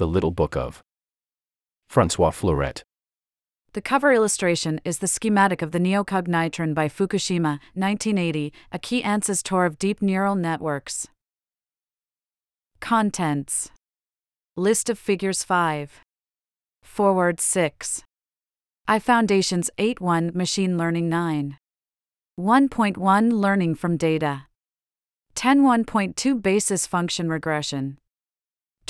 The Little Book of Francois Fleuret. The cover illustration is the schematic of the neocognitron by Fukushima, 1980, a key ancestor of deep neural networks. Contents List of figures 5. Forward 6. I Foundations 8 1 Machine Learning 9. 1.1 Learning from Data. 10 1.2 Basis Function Regression.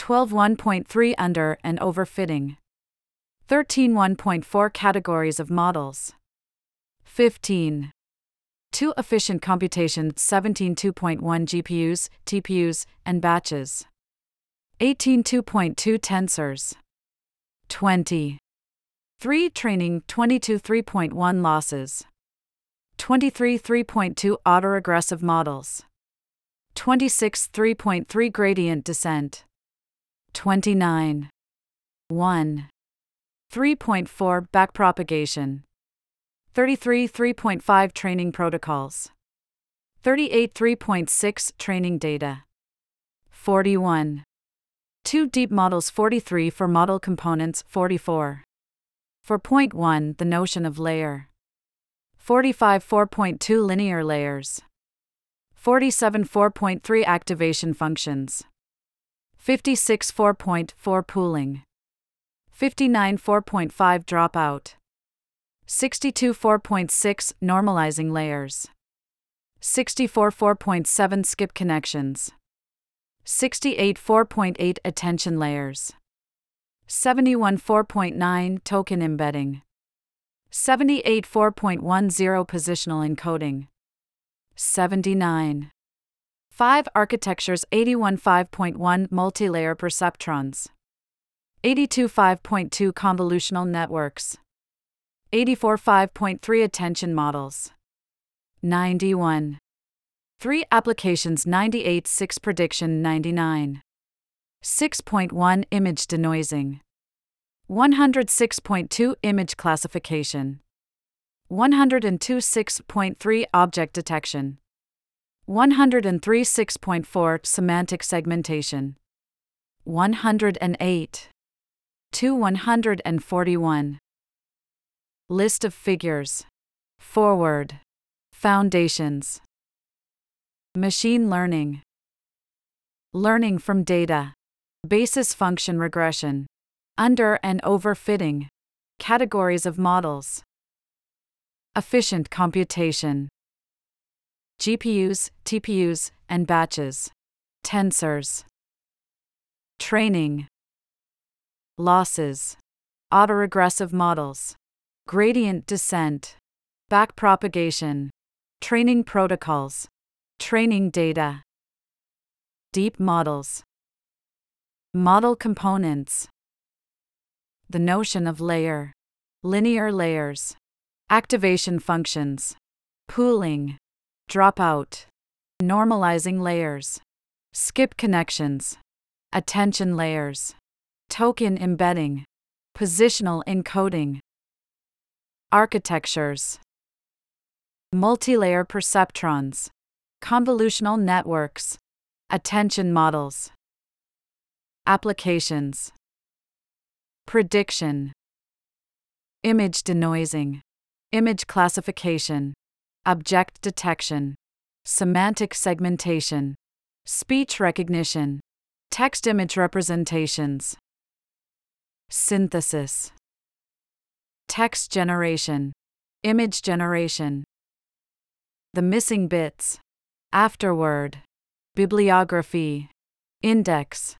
12.1.3 Under and Overfitting. 13 1.4 Categories of Models. 15. 2 Efficient Computation 17 2.1 GPUs, TPUs, and batches. 18 2.2 Tensors. 20. 3 Training 22 3.1 Losses. 23 3.2 Autoregressive models. 26 3.3 Gradient descent. 29. 1. 3.4 Backpropagation. 33 3.5 Training protocols. 38 3.6 Training data. 41. 2 Deep models 43 for model components 44. For point 1, the notion of layer. 45 4.2 linear layers. 47 4.3 activation functions. 56 4.4 pooling. 59 4.5 dropout. 62 4.6 normalizing layers. 64 4.7 skip connections. 68 4.8 attention layers. 71 4.9 token embedding. 78 4.10 positional encoding. 79. 5 architectures 81 5.1 multi-layer perceptrons. 82 5.2 convolutional networks. 84 5.3 attention models. 91. 3 applications 98 6 prediction 99. 6.1 image denoising. 106.2 image classification. 102 6.3 object detection. 103 6.4 semantic segmentation. 108 to 141. List of figures. Forward. Foundations. Machine learning. Learning from data. Basis function regression. Under and overfitting. Categories of models. Efficient computation. GPUs, TPUs, and batches. Tensors. Training. Losses. Autoregressive models. Gradient descent. Backpropagation. Training protocols. Training data. Deep models. Model components. The notion of layer. Linear layers. Activation functions. Pooling. Dropout. Normalizing layers. Skip connections. Attention layers. Token embedding. Positional encoding. Architectures. Multilayer perceptrons. Convolutional networks. Attention models. Applications. Prediction. Image denoising. Image classification. Object detection. Semantic segmentation. Speech recognition. Text image representations. Synthesis. Text generation. Image generation. The missing bits. Afterword. Bibliography. Index.